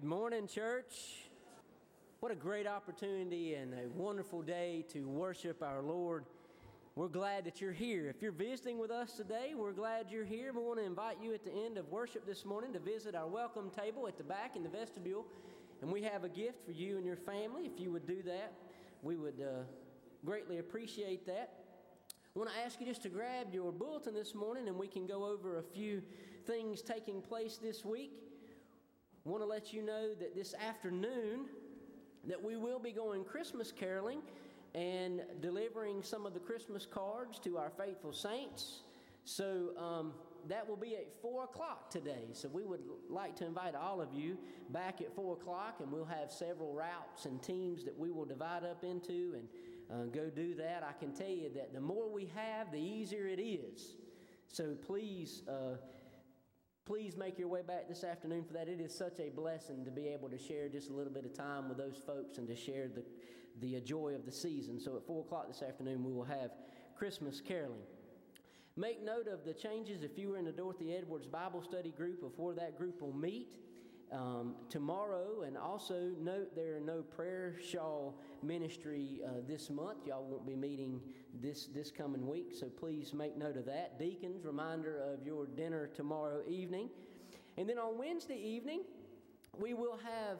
Good morning, church. What a great opportunity and a wonderful day to worship our Lord. We're glad that you're here. If you're visiting with us today, we're glad you're here. We want to invite you at the end of worship this morning to visit our welcome table at the back in the vestibule. And we have a gift for you and your family. If you would do that, we would uh, greatly appreciate that. I want to ask you just to grab your bulletin this morning and we can go over a few things taking place this week want to let you know that this afternoon that we will be going Christmas caroling and delivering some of the Christmas cards to our faithful saints. So um, that will be at 4 o'clock today. So we would like to invite all of you back at 4 o'clock, and we'll have several routes and teams that we will divide up into and uh, go do that. I can tell you that the more we have, the easier it is. So please. Uh, please make your way back this afternoon for that. It is such a blessing to be able to share just a little bit of time with those folks and to share the, the uh, joy of the season. So at 4 o'clock this afternoon, we will have Christmas caroling. Make note of the changes if you were in the Dorothy Edwards Bible study group where that group will meet um, tomorrow. And also note there are no prayer shawl ministry uh, this month. Y'all won't be meeting this, this coming week, so please make note of that. Deacons, reminder of your dinner tomorrow evening. And then on Wednesday evening, we will have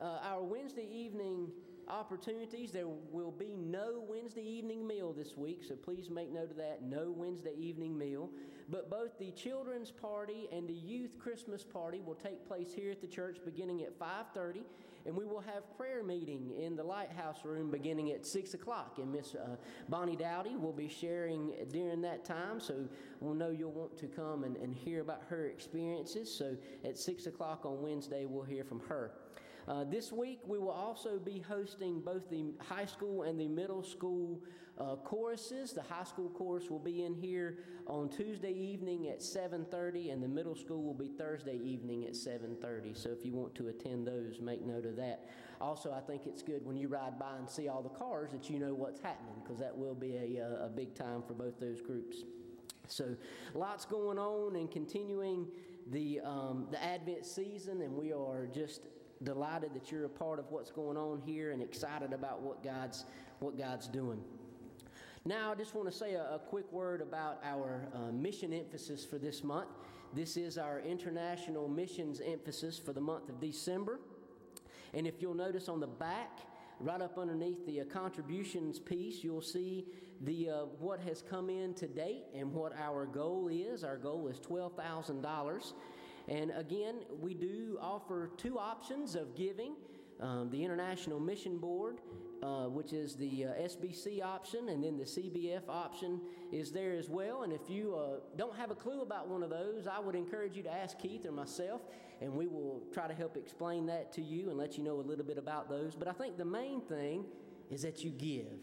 uh, our Wednesday evening opportunities. There will be no Wednesday evening meal this week, so please make note of that. No Wednesday evening meal. But both the children's party and the youth Christmas party will take place here at the church beginning at 5:30, and we will have prayer meeting in the lighthouse room beginning at 6 o'clock. And Miss uh, Bonnie Dowdy will be sharing during that time, so we'll know you'll want to come and, and hear about her experiences. So at 6 o'clock on Wednesday, we'll hear from her. Uh, this week, we will also be hosting both the high school and the middle school uh, choruses. The high school chorus will be in here on Tuesday evening at 7:30, and the middle school will be Thursday evening at 7:30. So if you want to attend those, make note of that. Also, I think it's good when you ride by and see all the cars that you know what's happening, because that will be a, uh, a big time for both those groups. So, lots going on and continuing the um, the Advent season, and we are just delighted that you're a part of what's going on here and excited about what God's, what God's doing. Now, I just want to say a, a quick word about our uh, mission emphasis for this month. This is our international missions emphasis for the month of December. And if you'll notice on the back, right up underneath the uh, contributions piece, you'll see the uh, what has come in to date and what our goal is. Our goal is twelve thousand dollars. And again, we do offer two options of giving. Um, the International Mission Board, uh, which is the uh, SBC option, and then the CBF option is there as well. And if you uh, don't have a clue about one of those, I would encourage you to ask Keith or myself, and we will try to help explain that to you and let you know a little bit about those. But I think the main thing is that you give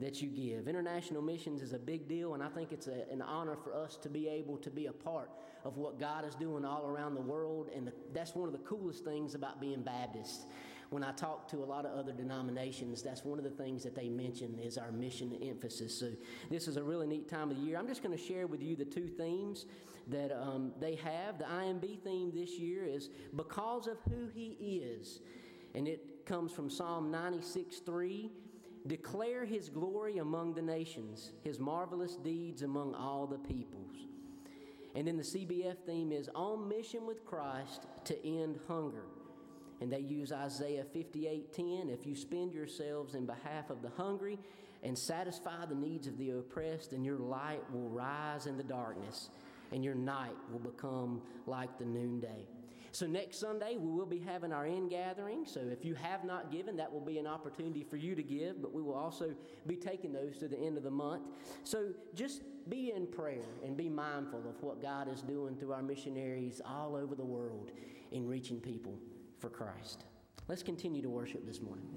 that you give. International missions is a big deal, and I think it's a, an honor for us to be able to be a part of what God is doing all around the world. And the, that's one of the coolest things about being Baptist. When I talk to a lot of other denominations, that's one of the things that they mention is our mission emphasis. So this is a really neat time of the year. I'm just going to share with you the two themes that um, they have. The IMB theme this year is because of who He is, and it comes from Psalm 96 3. Declare his glory among the nations, his marvelous deeds among all the peoples. And then the CBF theme is On Mission with Christ to End Hunger. And they use Isaiah 58:10, if you spend yourselves in behalf of the hungry and satisfy the needs of the oppressed, then your light will rise in the darkness and your night will become like the noonday. So, next Sunday, we will be having our in gathering. So, if you have not given, that will be an opportunity for you to give, but we will also be taking those to the end of the month. So, just be in prayer and be mindful of what God is doing through our missionaries all over the world in reaching people for Christ. Let's continue to worship this morning.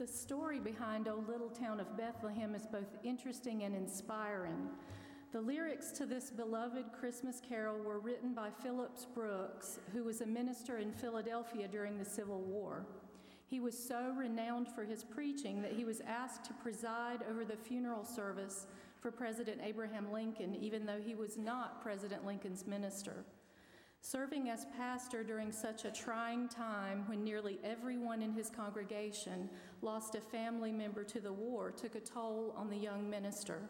The story behind O Little Town of Bethlehem is both interesting and inspiring. The lyrics to this beloved Christmas carol were written by Phillips Brooks, who was a minister in Philadelphia during the Civil War. He was so renowned for his preaching that he was asked to preside over the funeral service for President Abraham Lincoln, even though he was not President Lincoln's minister. Serving as pastor during such a trying time when nearly everyone in his congregation lost a family member to the war took a toll on the young minister.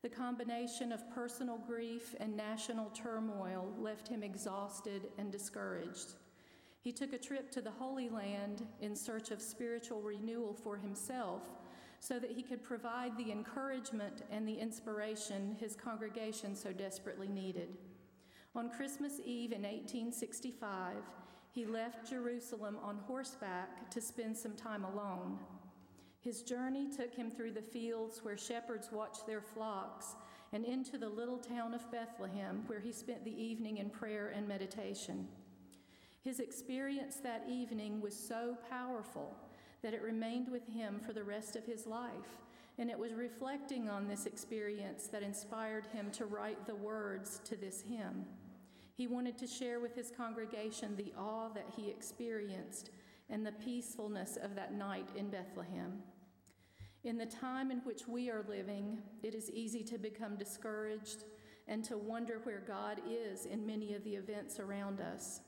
The combination of personal grief and national turmoil left him exhausted and discouraged. He took a trip to the Holy Land in search of spiritual renewal for himself so that he could provide the encouragement and the inspiration his congregation so desperately needed. On Christmas Eve in 1865, he left Jerusalem on horseback to spend some time alone. His journey took him through the fields where shepherds watched their flocks and into the little town of Bethlehem, where he spent the evening in prayer and meditation. His experience that evening was so powerful that it remained with him for the rest of his life. And it was reflecting on this experience that inspired him to write the words to this hymn. He wanted to share with his congregation the awe that he experienced and the peacefulness of that night in Bethlehem. In the time in which we are living, it is easy to become discouraged and to wonder where God is in many of the events around us.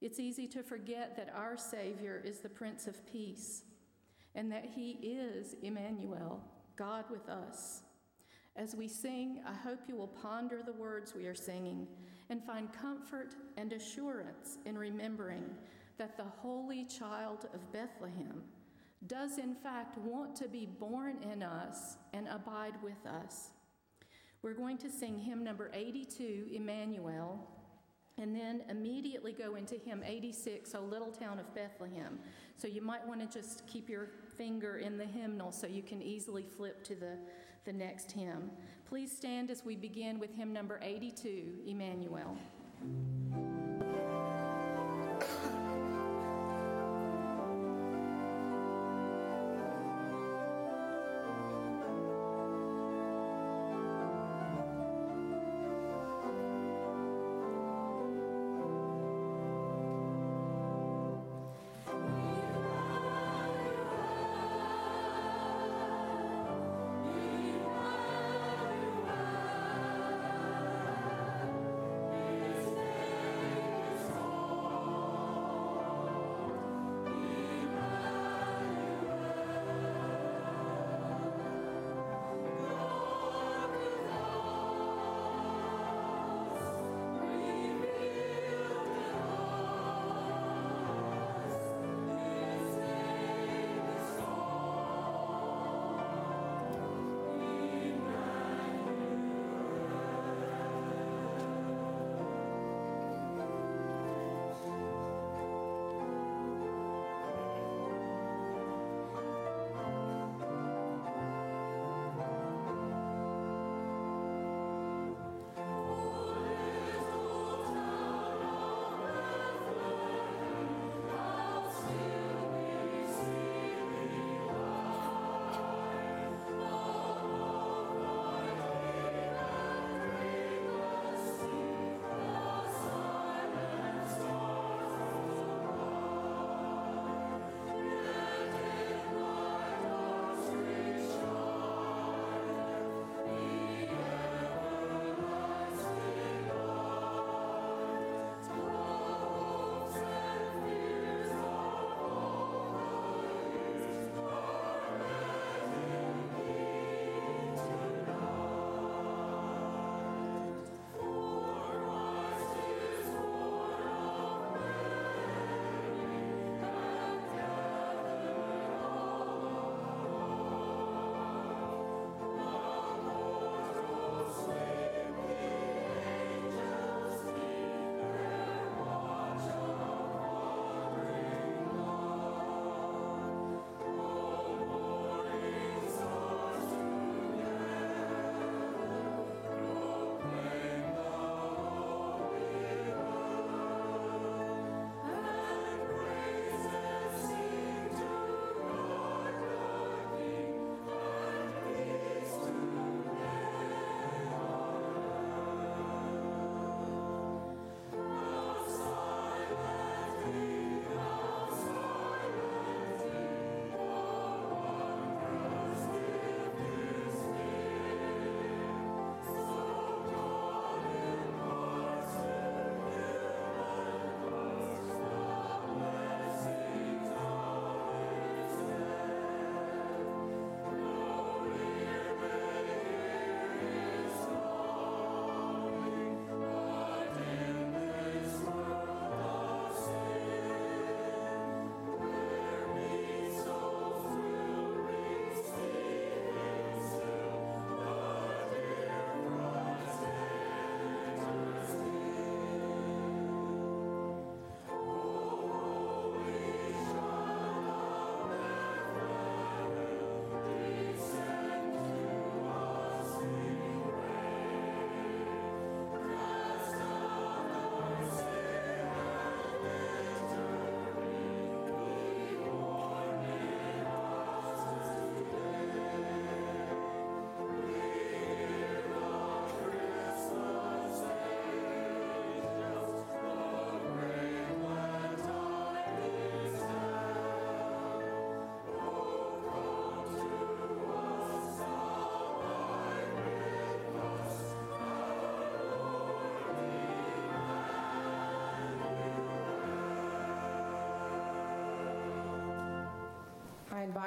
It's easy to forget that our Savior is the Prince of Peace and that He is Emmanuel, God with us. As we sing, I hope you will ponder the words we are singing and find comfort and assurance in remembering that the Holy Child of Bethlehem does, in fact, want to be born in us and abide with us. We're going to sing hymn number 82, Emmanuel, and then immediately go into hymn 86, O Little Town of Bethlehem. So you might want to just keep your finger in the hymnal so you can easily flip to the the next hymn. Please stand as we begin with hymn number 82, Emmanuel.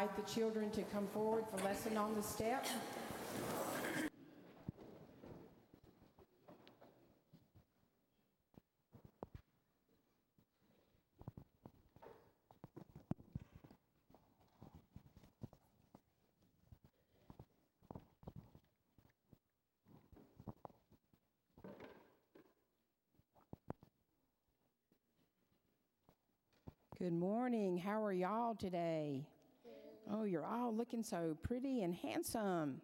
Invite the children to come forward for lesson on the step. Good morning. How are y'all today? Oh, you're all looking so pretty and handsome.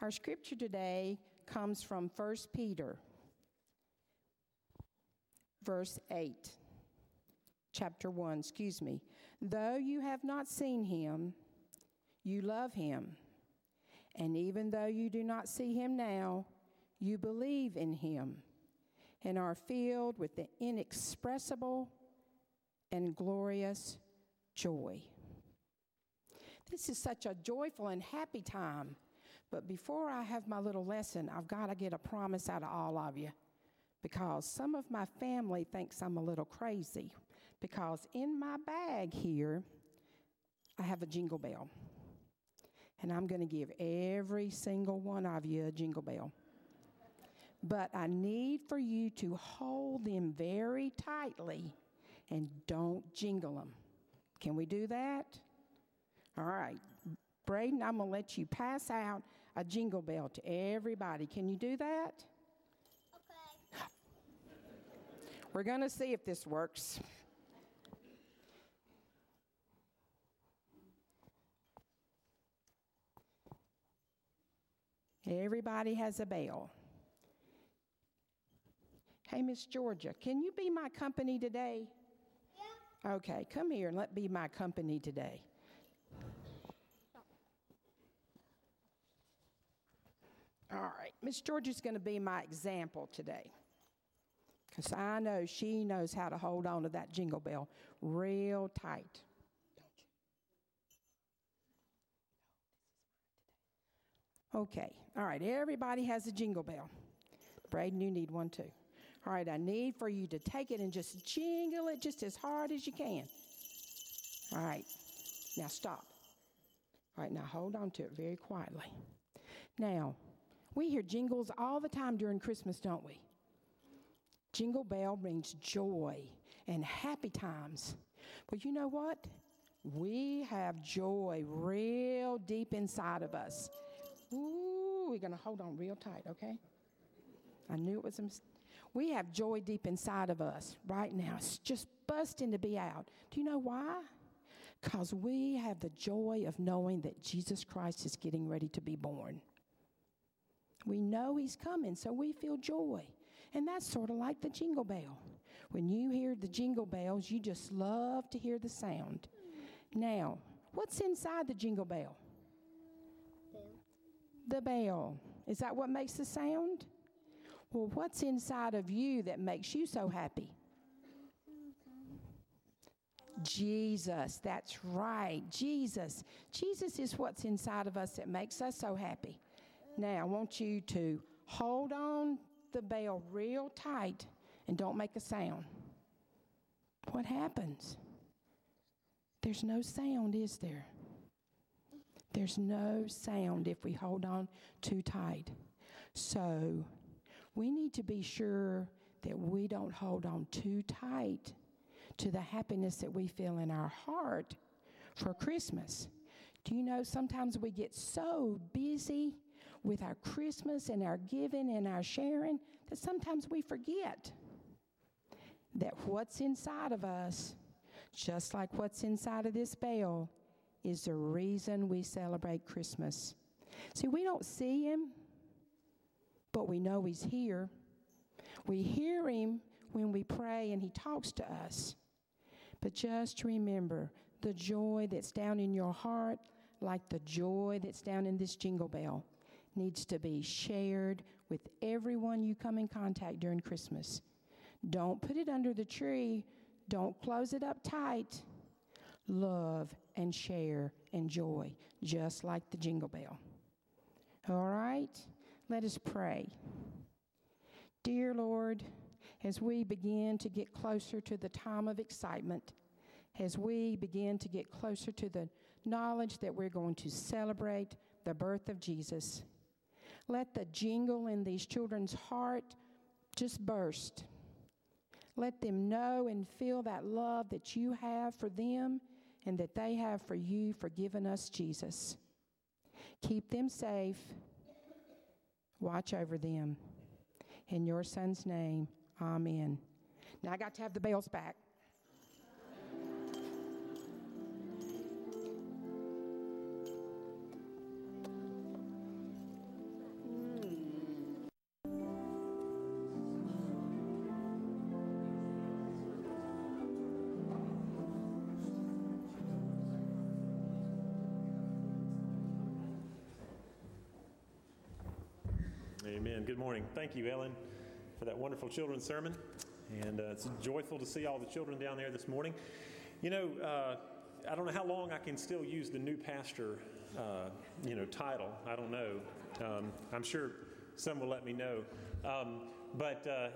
Our scripture today comes from 1 Peter, verse 8, chapter 1, excuse me. Though you have not seen him, you love him. And even though you do not see him now, you believe in him and are filled with the inexpressible and glorious joy. This is such a joyful and happy time. But before I have my little lesson, I've got to get a promise out of all of you because some of my family thinks I'm a little crazy. Because in my bag here, I have a jingle bell. And I'm going to give every single one of you a jingle bell. But I need for you to hold them very tightly and don't jingle them. Can we do that? All right. Braden, I'm going to let you pass out a jingle bell to everybody. Can you do that? Okay. We're going to see if this works. Everybody has a bell. Hey, Miss Georgia, can you be my company today? Yeah. Okay, come here and let be my company today. All right, Miss Georgia's going to be my example today. Because I know she knows how to hold on to that jingle bell real tight. Okay, all right, everybody has a jingle bell. Braden, you need one too. All right, I need for you to take it and just jingle it just as hard as you can. All right, now stop. All right, now hold on to it very quietly. Now, we hear jingles all the time during Christmas, don't we? Jingle bell brings joy and happy times. But you know what? We have joy real deep inside of us. Ooh, we're going to hold on real tight, okay? I knew it was a mistake. We have joy deep inside of us right now. It's just busting to be out. Do you know why? Because we have the joy of knowing that Jesus Christ is getting ready to be born. We know he's coming, so we feel joy. And that's sort of like the jingle bell. When you hear the jingle bells, you just love to hear the sound. Now, what's inside the jingle bell? Bell. The bell. Is that what makes the sound? Well, what's inside of you that makes you so happy? Jesus, that's right. Jesus. Jesus is what's inside of us that makes us so happy. Now, I want you to hold on the bell real tight and don't make a sound. What happens? There's no sound, is there? There's no sound if we hold on too tight. So, we need to be sure that we don't hold on too tight to the happiness that we feel in our heart for Christmas. Do you know sometimes we get so busy with our Christmas and our giving and our sharing that sometimes we forget that what's inside of us, just like what's inside of this bell, is the reason we celebrate Christmas. See, we don't see him but we know He's here. We hear Him when we pray and He talks to us. But just remember the joy that's down in your heart, like the joy that's down in this jingle bell, needs to be shared with everyone you come in contact during Christmas. Don't put it under the tree, don't close it up tight. Love and share and joy, just like the jingle bell. All right? Let us pray. Dear Lord, as we begin to get closer to the time of excitement, as we begin to get closer to the knowledge that we're going to celebrate the birth of Jesus. Let the jingle in these children's heart just burst. Let them know and feel that love that you have for them and that they have for you for giving us Jesus. Keep them safe. Watch over them. In your son's name, amen. Now I got to have the bells back. Thank you, Ellen, for that wonderful children's sermon. And uh, it's joyful to see all the children down there this morning. You know, uh, I don't know how long I can still use the new pastor, uh, you know, title. I don't know. Um, I'm sure some will let me know. Um, but uh,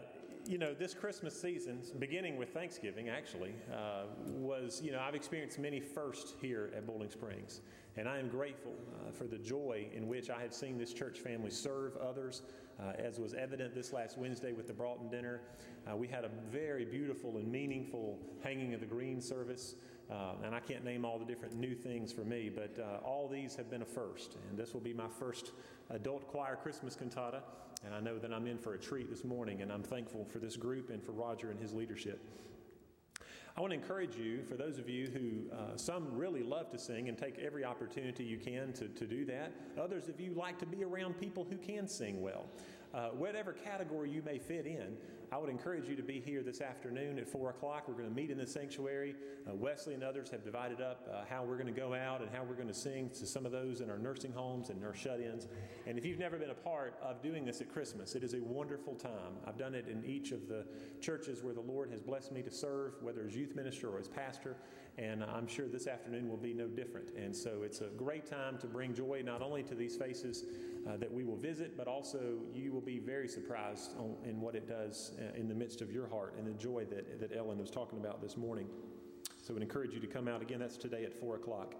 you know, this Christmas season, beginning with Thanksgiving, actually, uh, was, you know, I've experienced many firsts here at Boiling Springs. And I am grateful uh, for the joy in which I have seen this church family serve others, uh, as was evident this last Wednesday with the Broughton dinner. Uh, we had a very beautiful and meaningful hanging of the green service. Uh, and I can't name all the different new things for me, but uh, all these have been a first. And this will be my first adult choir Christmas cantata. And I know that I'm in for a treat this morning, and I'm thankful for this group and for Roger and his leadership. I want to encourage you, for those of you who uh, some really love to sing and take every opportunity you can to, to do that, others of you like to be around people who can sing well. Uh, whatever category you may fit in, I would encourage you to be here this afternoon at 4 o'clock. We're going to meet in the sanctuary. Uh, Wesley and others have divided up uh, how we're going to go out and how we're going to sing to some of those in our nursing homes and nurse shut ins. And if you've never been a part of doing this at Christmas, it is a wonderful time. I've done it in each of the churches where the Lord has blessed me to serve, whether as youth minister or as pastor. And I'm sure this afternoon will be no different. And so it's a great time to bring joy not only to these faces uh, that we will visit, but also you will be very surprised on, in what it does uh, in the midst of your heart and the joy that, that Ellen was talking about this morning. So I would encourage you to come out again. That's today at 4 o'clock.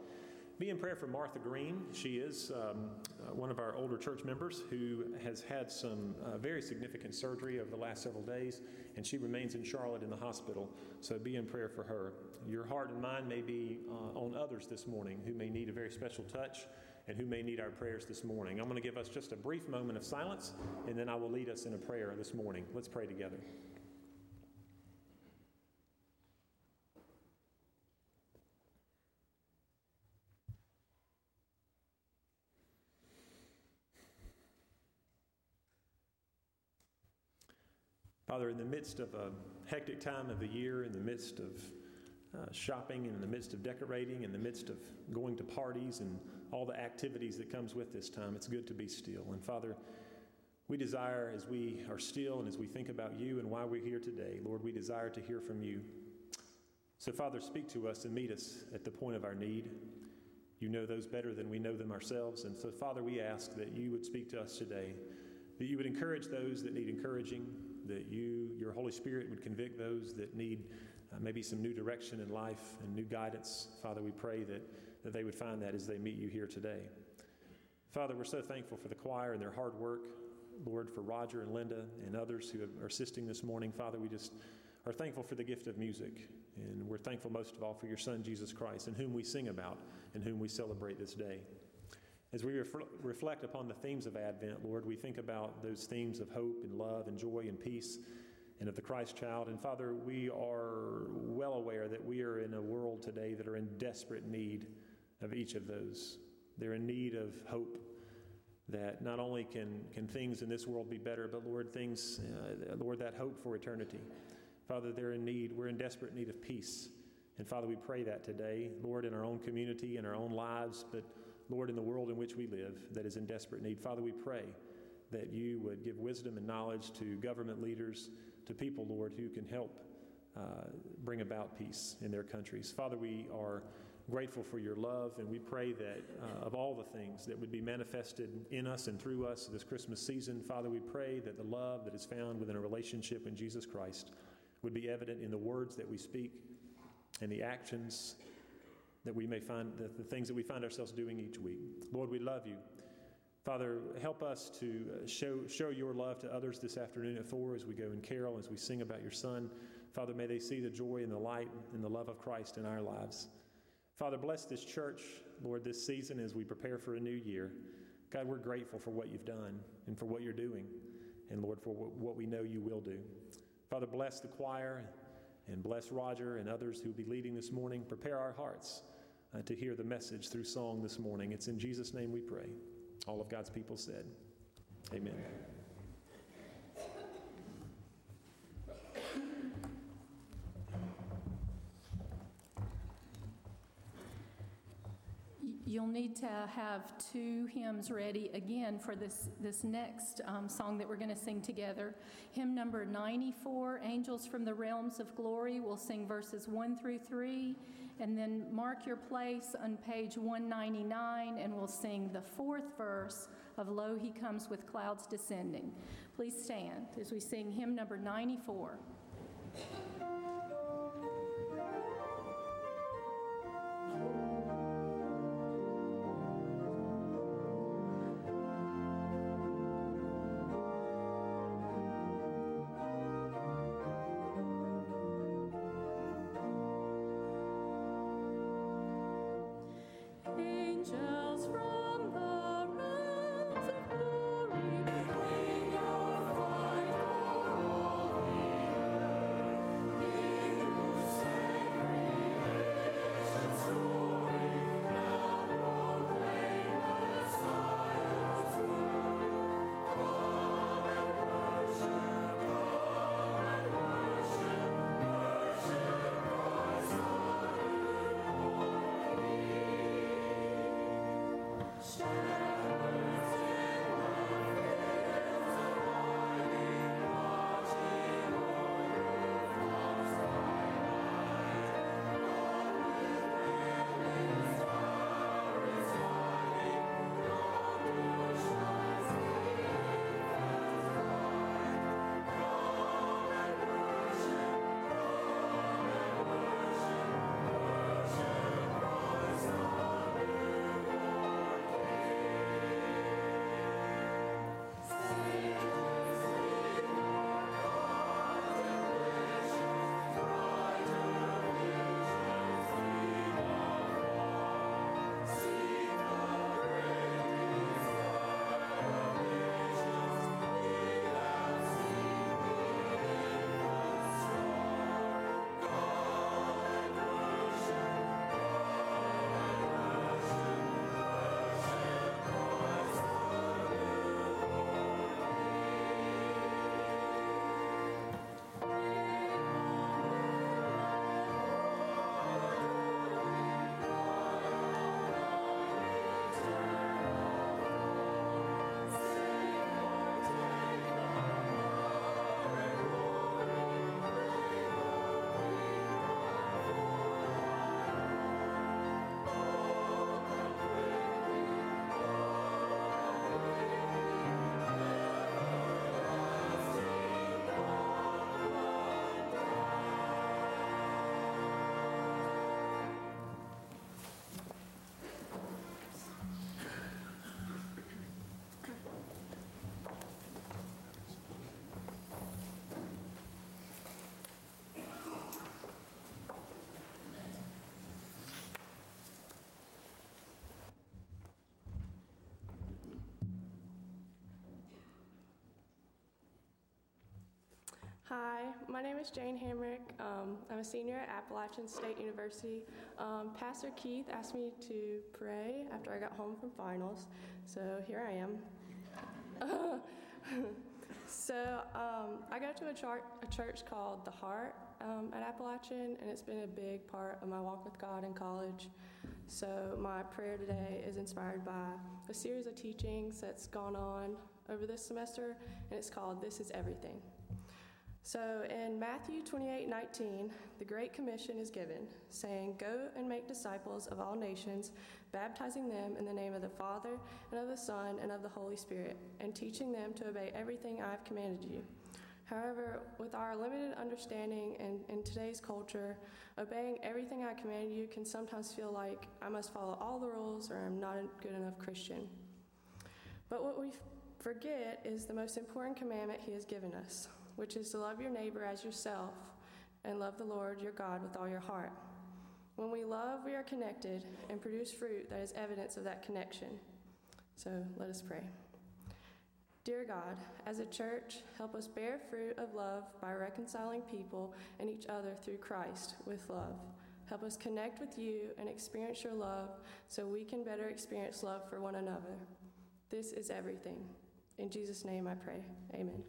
Be in prayer for Martha Green. She is um, uh, one of our older church members who has had some uh, very significant surgery over the last several days, and she remains in Charlotte in the hospital. So be in prayer for her. Your heart and mind may be uh, on others this morning who may need a very special touch and who may need our prayers this morning. I'm going to give us just a brief moment of silence, and then I will lead us in a prayer this morning. Let's pray together. Father, in the midst of a hectic time of the year, in the midst of uh, shopping, and in the midst of decorating, in the midst of going to parties and all the activities that comes with this time, it's good to be still. And Father, we desire as we are still and as we think about you and why we're here today, Lord, we desire to hear from you. So, Father, speak to us and meet us at the point of our need. You know those better than we know them ourselves. And so, Father, we ask that you would speak to us today, that you would encourage those that need encouraging, that you, your Holy Spirit, would convict those that need uh, maybe some new direction in life and new guidance. Father, we pray that, that they would find that as they meet you here today. Father, we're so thankful for the choir and their hard work. Lord, for Roger and Linda and others who are assisting this morning. Father, we just are thankful for the gift of music. And we're thankful most of all for your Son, Jesus Christ, in whom we sing about and whom we celebrate this day. As we ref- reflect upon the themes of Advent, Lord, we think about those themes of hope and love and joy and peace and of the Christ child. And Father, we are well aware that we are in a world today that are in desperate need of each of those. They're in need of hope. That not only can, can things in this world be better, but Lord, things, uh, Lord, that hope for eternity. Father, they're in need, we're in desperate need of peace. And Father, we pray that today, Lord, in our own community, in our own lives, but Lord, in the world in which we live that is in desperate need. Father, we pray that you would give wisdom and knowledge to government leaders, to people, Lord, who can help uh, bring about peace in their countries. Father, we are grateful for your love, and we pray that uh, of all the things that would be manifested in us and through us this Christmas season, Father, we pray that the love that is found within a relationship in Jesus Christ would be evident in the words that we speak and the actions that we may find the, the things that we find ourselves doing each week. Lord, we love you. Father, help us to uh, show, show your love to others this afternoon at 4 as we go in carol, as we sing about your Son. Father, may they see the joy and the light and the love of Christ in our lives. Father, bless this church, Lord, this season as we prepare for a new year. God, we're grateful for what you've done and for what you're doing, and Lord, for what we know you will do. Father, bless the choir and bless Roger and others who will be leading this morning. Prepare our hearts uh, to hear the message through song this morning. It's in Jesus' name we pray. All of God's people said, Amen. You'll need to have two hymns ready again for this, this next um, song that we're going to sing together. Hymn number 94, Angels from the Realms of Glory. We'll sing verses 1 through 3, and then mark your place on page 199, and we'll sing the fourth verse of Lo He Comes with Clouds Descending. Please stand as we sing hymn number 94. Hi, my name is Jane Hamrick. Um, I'm a senior at Appalachian State University. Um, Pastor Keith asked me to pray after I got home from finals, so here I am. so um, I go to a, char- a, church called The Heart um, at Appalachian, and it's been a big part of my walk with God in college. So my prayer today is inspired by a series of teachings that's gone on over this semester, and it's called This Is Everything. So in Matthew 28 19, the Great Commission is given, saying, Go and make disciples of all nations, baptizing them in the name of the Father, and of the Son, and of the Holy Spirit, and teaching them to obey everything I have commanded you. However, with our limited understanding and in today's culture, obeying everything I command you can sometimes feel like I must follow all the rules or I'm not a good enough Christian. But what we forget is the most important commandment He has given us, which is to love your neighbor as yourself and love the Lord your God with all your heart. When we love, we are connected and produce fruit that is evidence of that connection. So let us pray. Dear God, as a church, help us bear fruit of love by reconciling people and each other through Christ with love. Help us connect with you and experience your love so we can better experience love for one another. This is everything. In Jesus' name I pray. Amen.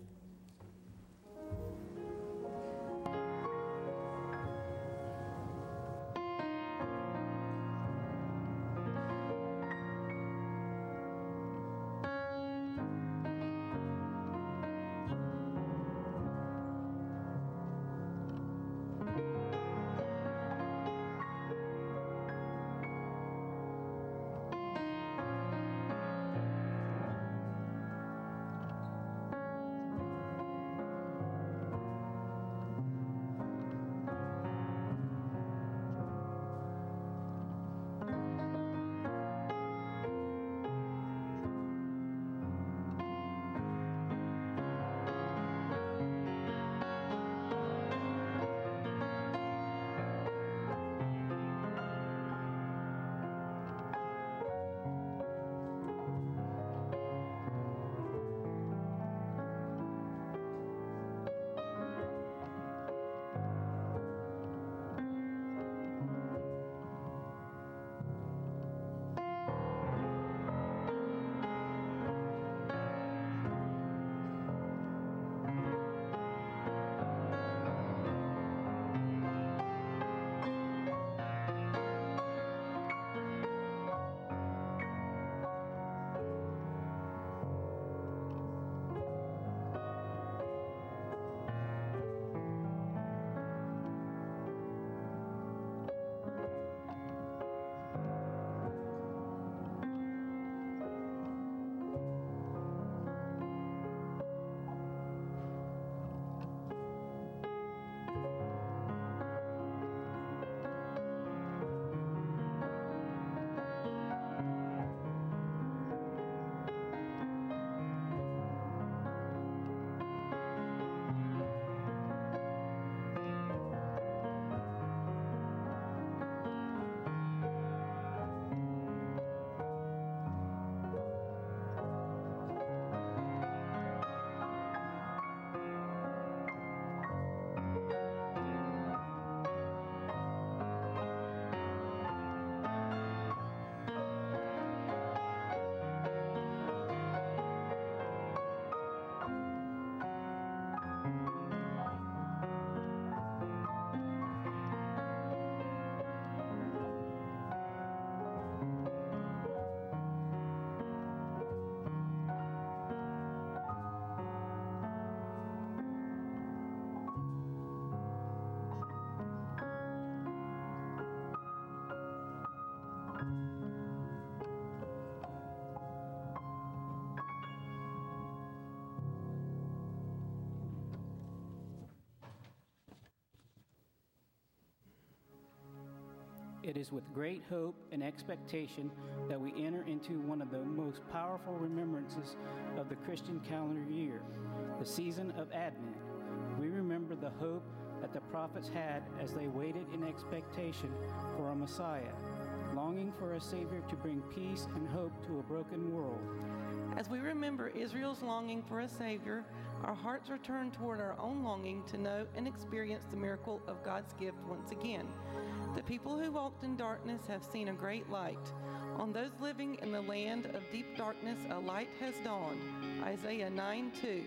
It is with great hope and expectation that we enter into one of the most powerful remembrances of the Christian calendar year, the season of Advent. We remember the hope that the prophets had as they waited in expectation for a Messiah, longing for a Savior to bring peace and hope to a broken world. As we remember Israel's longing for a Savior, our hearts are turned toward our own longing to know and experience the miracle of God's gift once again. The people who walked in darkness have seen a great light. On those living in the land of deep darkness, a light has dawned. Isaiah 9 2.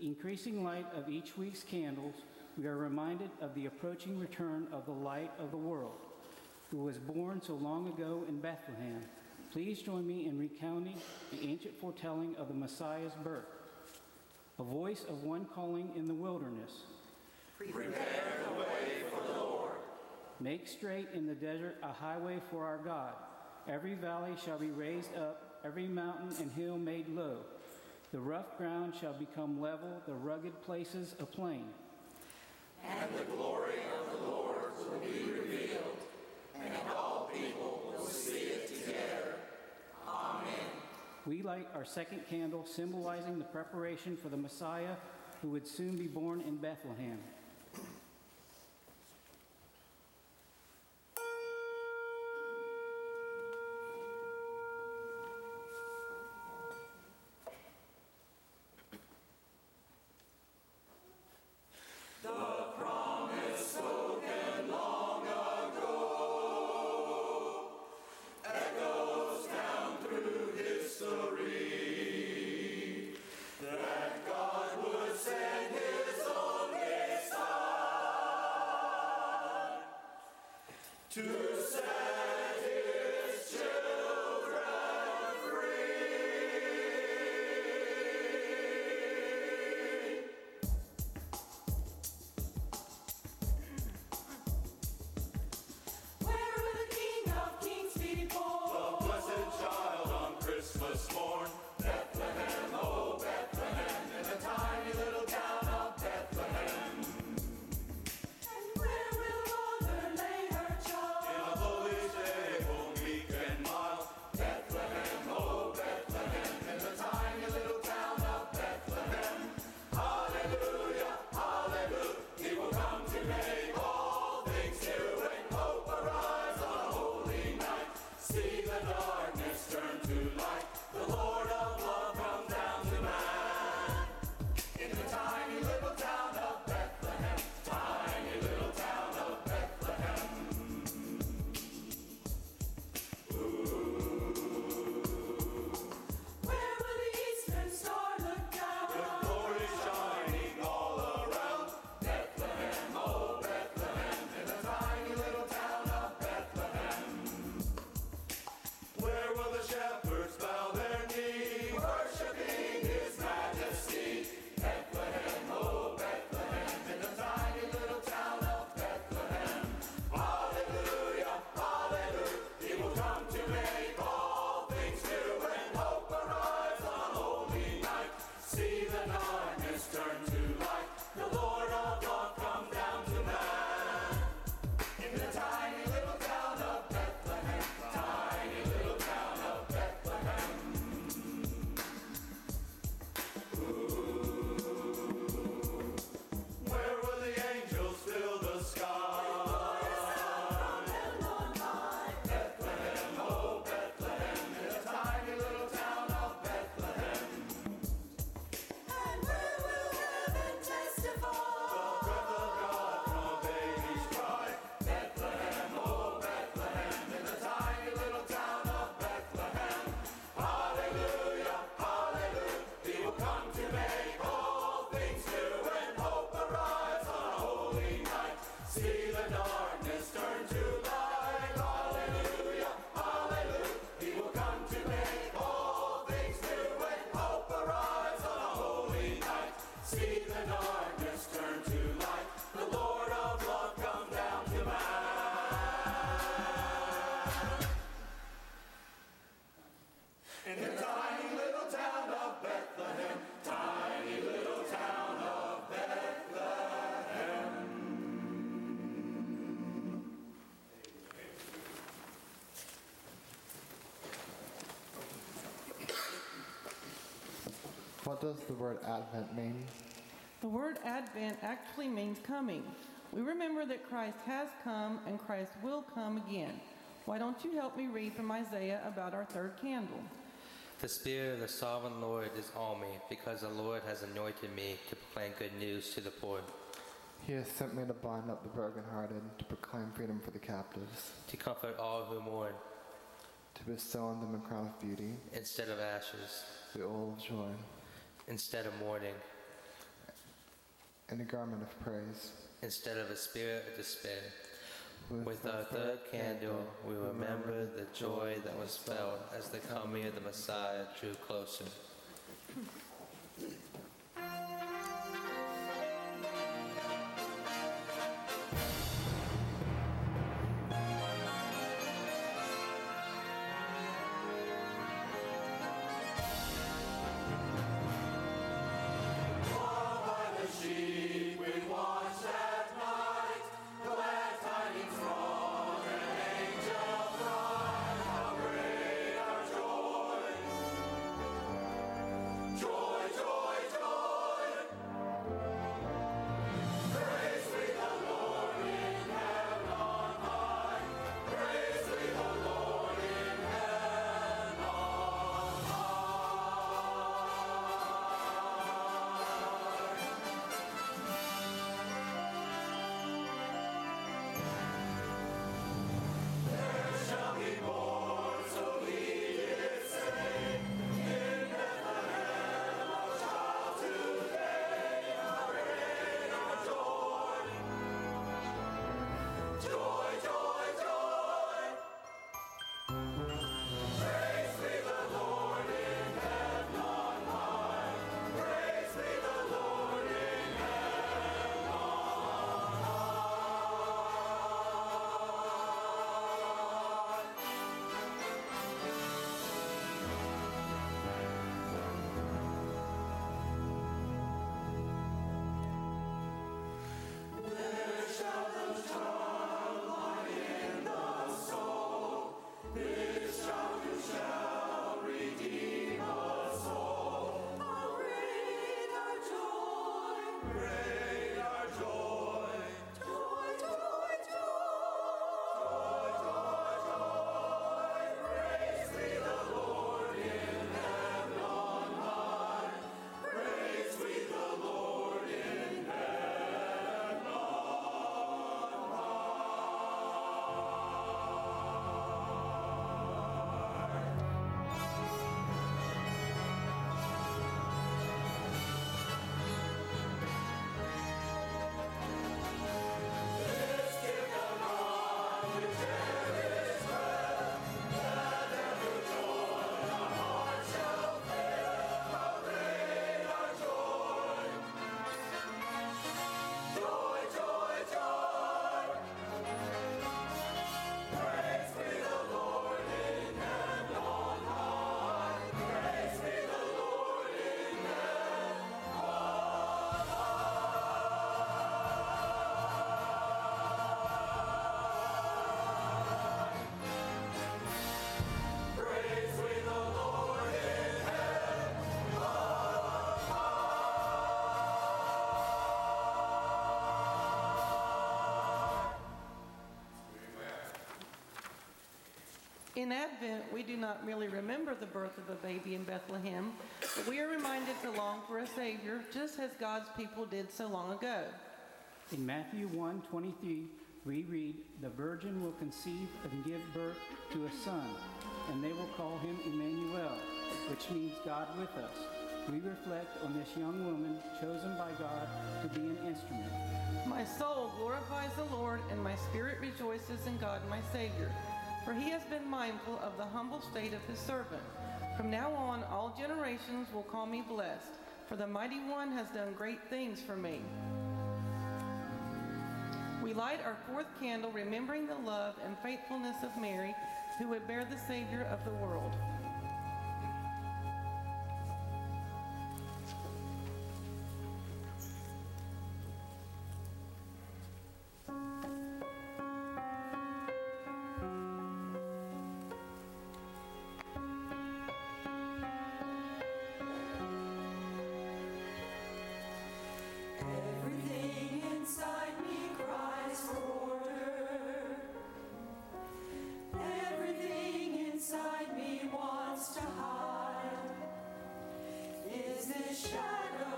Increasing light of each week's candles, we are reminded of the approaching return of the light of the world, who was born so long ago in Bethlehem. Please join me in recounting the ancient foretelling of the Messiah's birth. A voice of one calling in the wilderness. Prepare the way for the Lord. Make straight in the desert a highway for our God. Every valley shall be raised up, every mountain and hill made low. The rough ground shall become level, the rugged places a plain. And the glory of the Lord will be revealed, and all people will see it together. Amen. We light our second candle, symbolizing the preparation for the Messiah who would soon be born in Bethlehem. to say. What does the word Advent mean? The word Advent actually means coming. We remember that Christ has come and Christ will come again. Why don't you help me read from Isaiah about our third candle? The Spirit of the Sovereign Lord is on me, because the Lord has anointed me to proclaim good news to the poor. He has sent me to bind up the brokenhearted, to proclaim freedom for the captives, to comfort all who mourn, to bestow on them a crown of beauty instead of ashes, the oil of joy instead of mourning, and a garment of praise. instead of a spirit of despair. With our third candle, we remember the joy that was felt as the coming of the Messiah drew closer. In Advent, we do not merely remember the birth of a baby in Bethlehem, but we are reminded to long for a Savior, just as God's people did so long ago. In Matthew 1 23, we read, The virgin will conceive and give birth to a son, and they will call him Emmanuel, which means God with us. We reflect on this young woman chosen by God to be an instrument. My soul glorifies the Lord, and my spirit rejoices in God my Savior, for he has been mindful of the humble state of his servant. From now on, all generations will call me blessed, for the Mighty One has done great things for me. We light our fourth candle, remembering the love and faithfulness of Mary, who would bear the Savior of the world. shadow.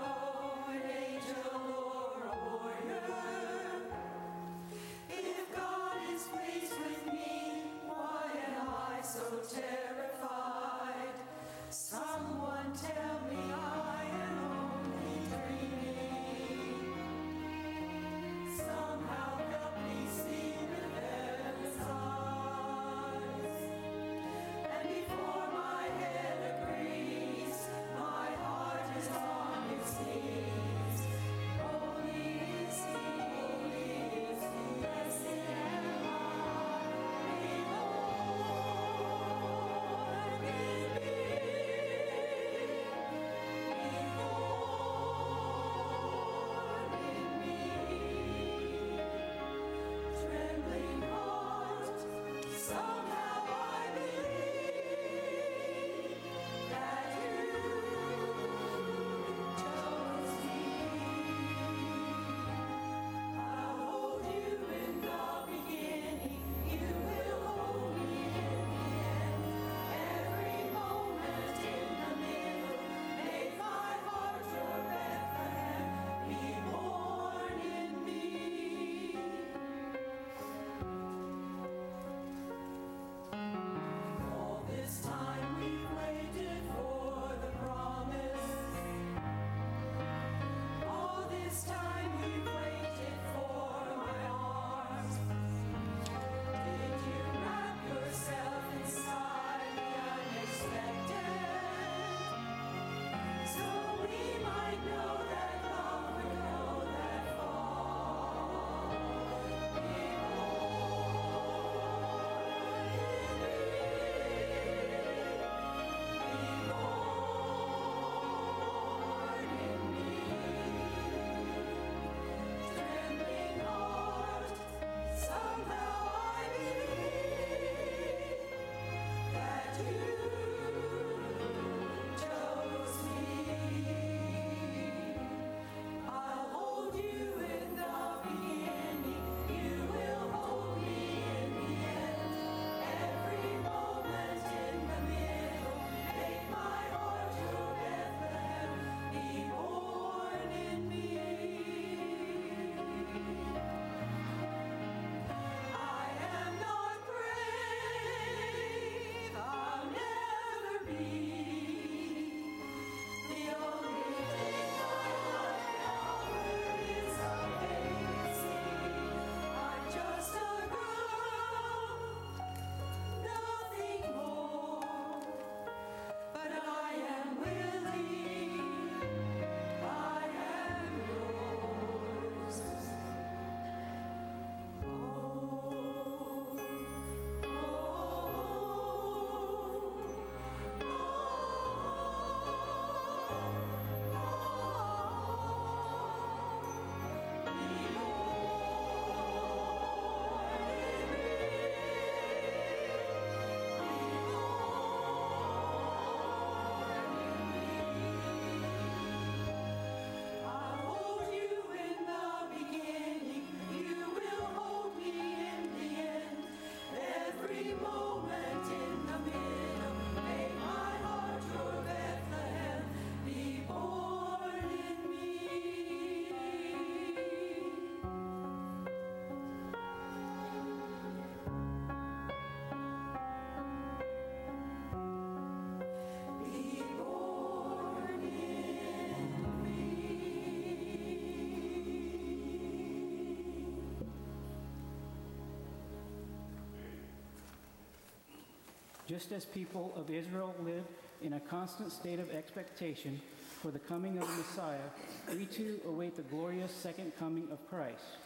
Just as people of Israel lived in a constant state of expectation for the coming of the Messiah, we too await the glorious second coming of Christ.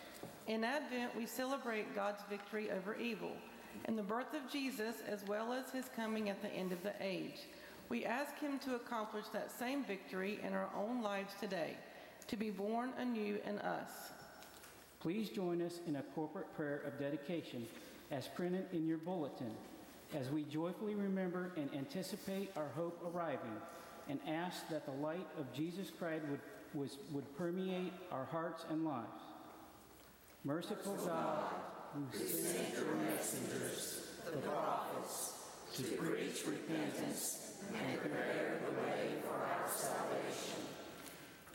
In Advent, we celebrate God's victory over evil and the birth of Jesus as well as his coming at the end of the age. We ask him to accomplish that same victory in our own lives today, to be born anew in us. Please join us in a corporate prayer of dedication as printed in your bulletin as we joyfully remember and anticipate our hope arriving and ask that the light of Jesus Christ would, was, would permeate our hearts and lives. Merciful God, who sent your messengers, the prophets, to preach repentance and prepare the way for our salvation.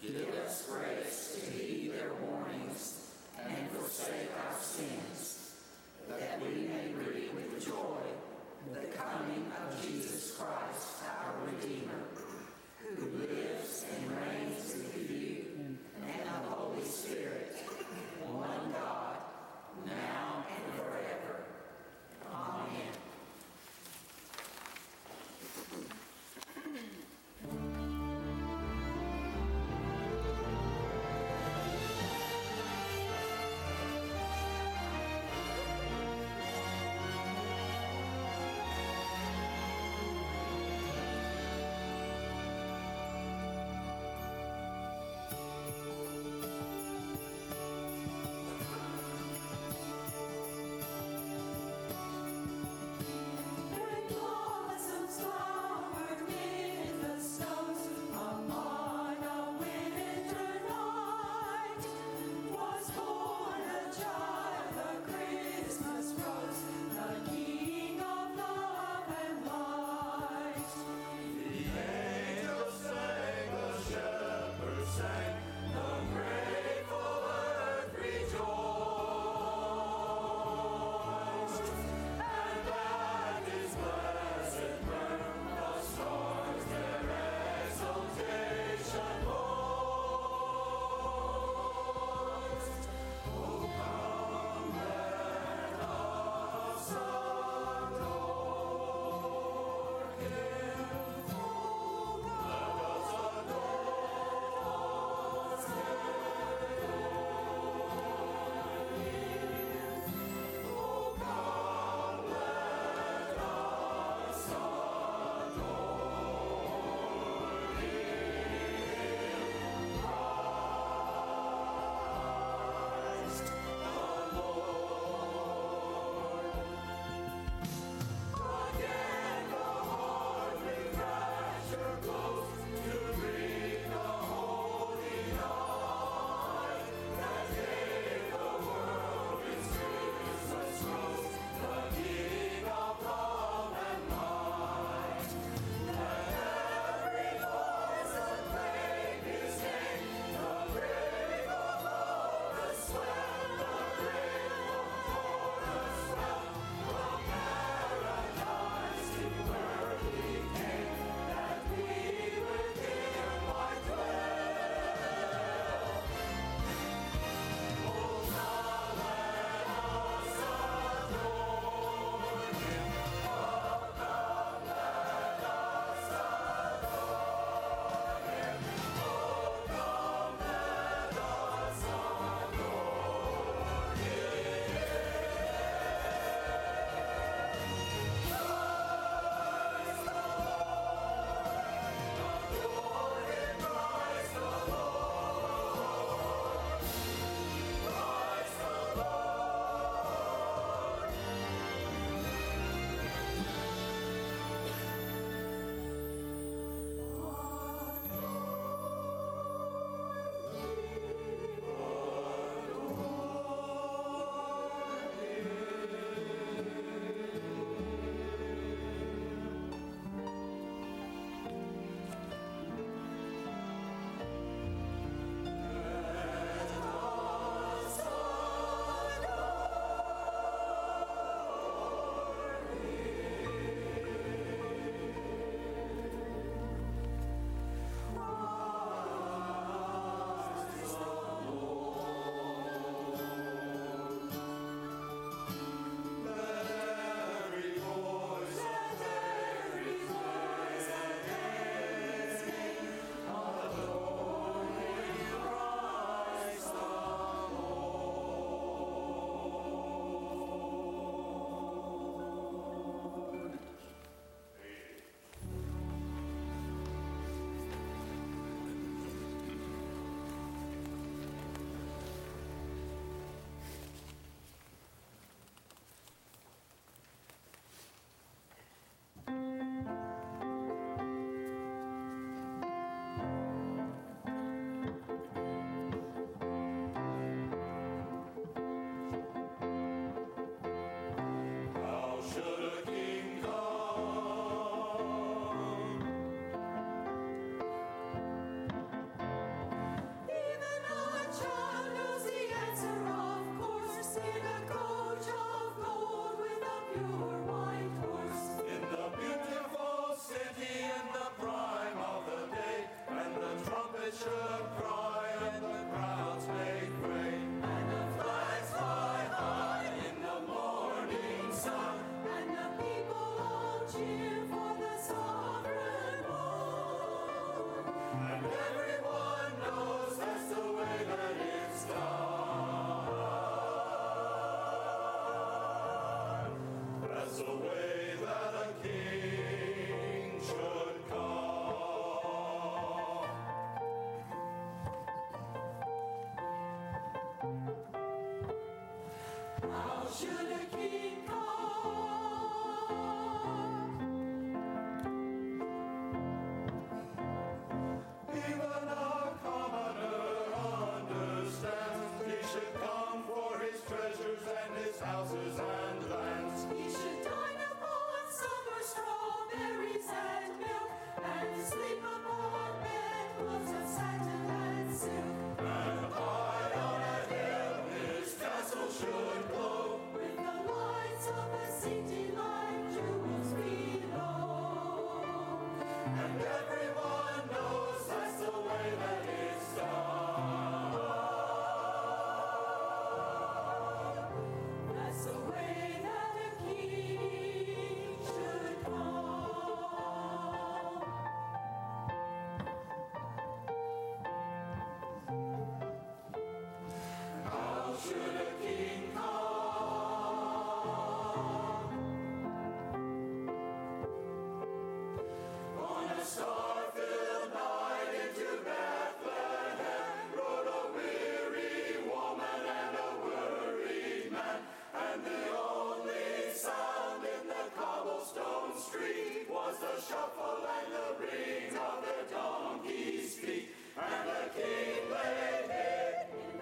Give us grace to heed their warnings and forsake our sins, that we may reap with joy the coming of Jesus Christ, our Redeemer, who lives and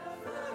never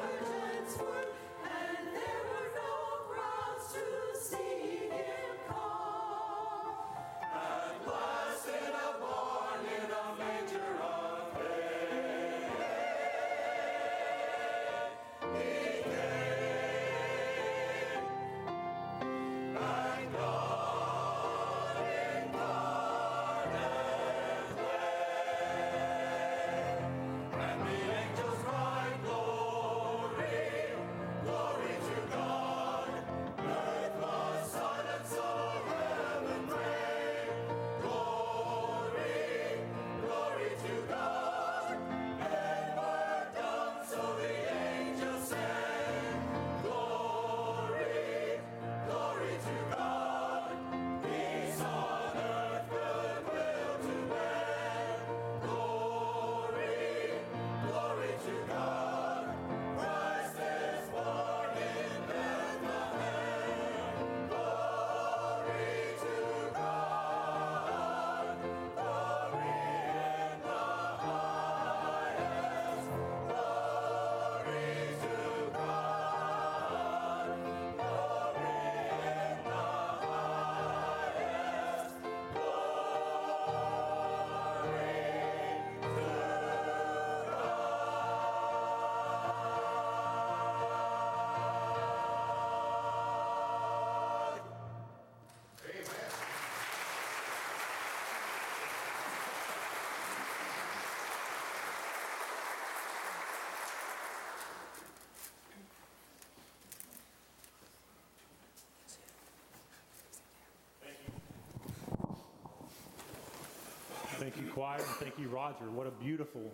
Thank you, choir, and thank you, Roger. What a beautiful,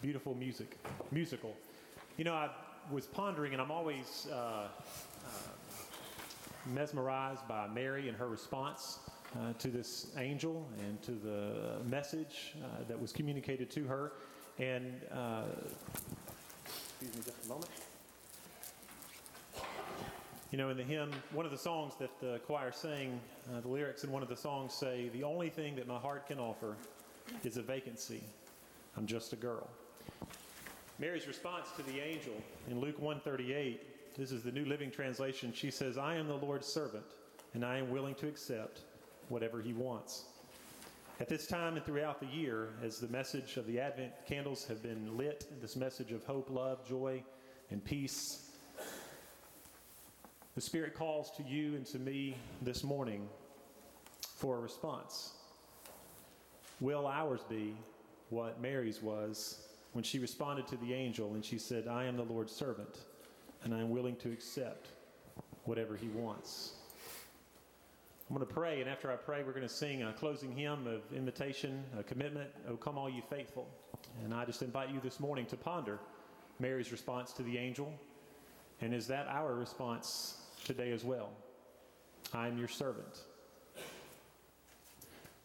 beautiful music, musical. You know, I was pondering, and I'm always uh, uh, mesmerized by Mary and her response uh, to this angel and to the message uh, that was communicated to her. And uh, excuse me, just a moment. You know, in the hymn, one of the songs that the choir sang, uh, the lyrics in one of the songs say, The only thing that my heart can offer is a vacancy. I'm just a girl. Mary's response to the angel in Luke 138, this is the New Living Translation. She says, I am the Lord's servant, and I am willing to accept whatever he wants. At this time and throughout the year, as the message of the Advent candles have been lit, this message of hope, love, joy, and peace the Spirit calls to you and to me this morning for a response. Will ours be what Mary's was when she responded to the angel and she said, I am the Lord's servant and I am willing to accept whatever he wants? I'm going to pray, and after I pray, we're going to sing a closing hymn of invitation, a commitment, Oh, come all you faithful. And I just invite you this morning to ponder Mary's response to the angel. And is that our response today as well. I am your servant.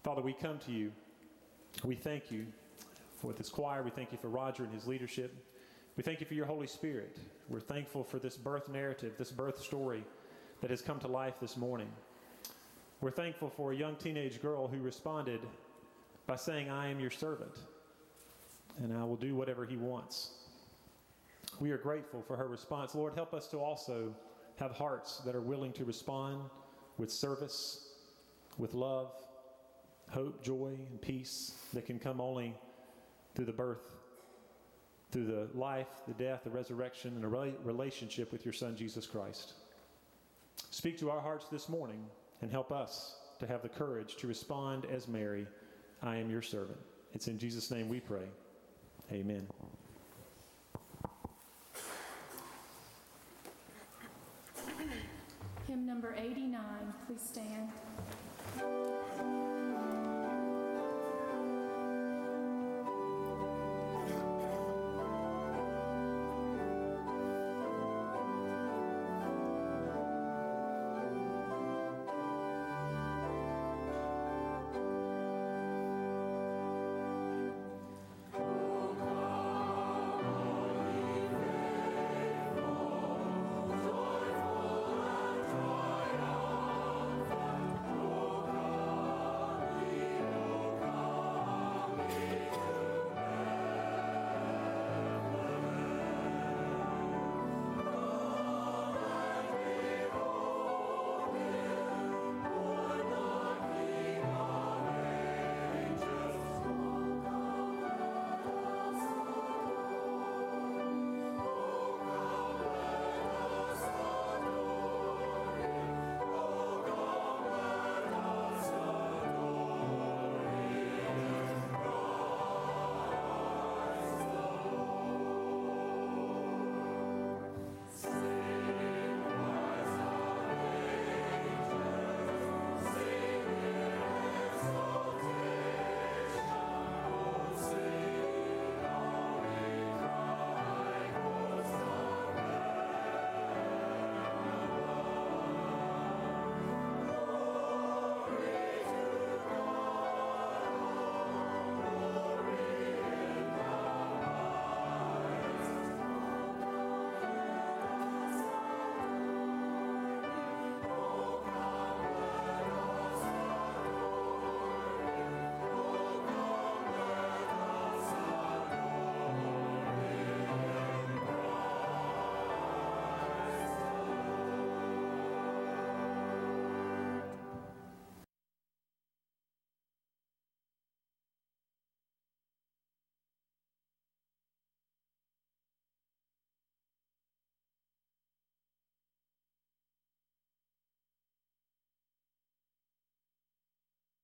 Father, we come to you. We thank you for this choir. We thank you for Roger and his leadership. We thank you for your Holy Spirit. We're thankful for this birth narrative, this birth story that has come to life this morning. We're thankful for a young teenage girl who responded by saying, I am your servant, and I will do whatever he wants. We are grateful for her response. Lord, help us to also have hearts that are willing to respond with service, with love, hope, joy, and peace that can come only through the birth, through the life, the death, the resurrection, and a relationship with your Son, Jesus Christ. Speak to our hearts this morning and help us to have the courage to respond as Mary I am your servant. It's in Jesus' name we pray. Amen. Hymn number 89, please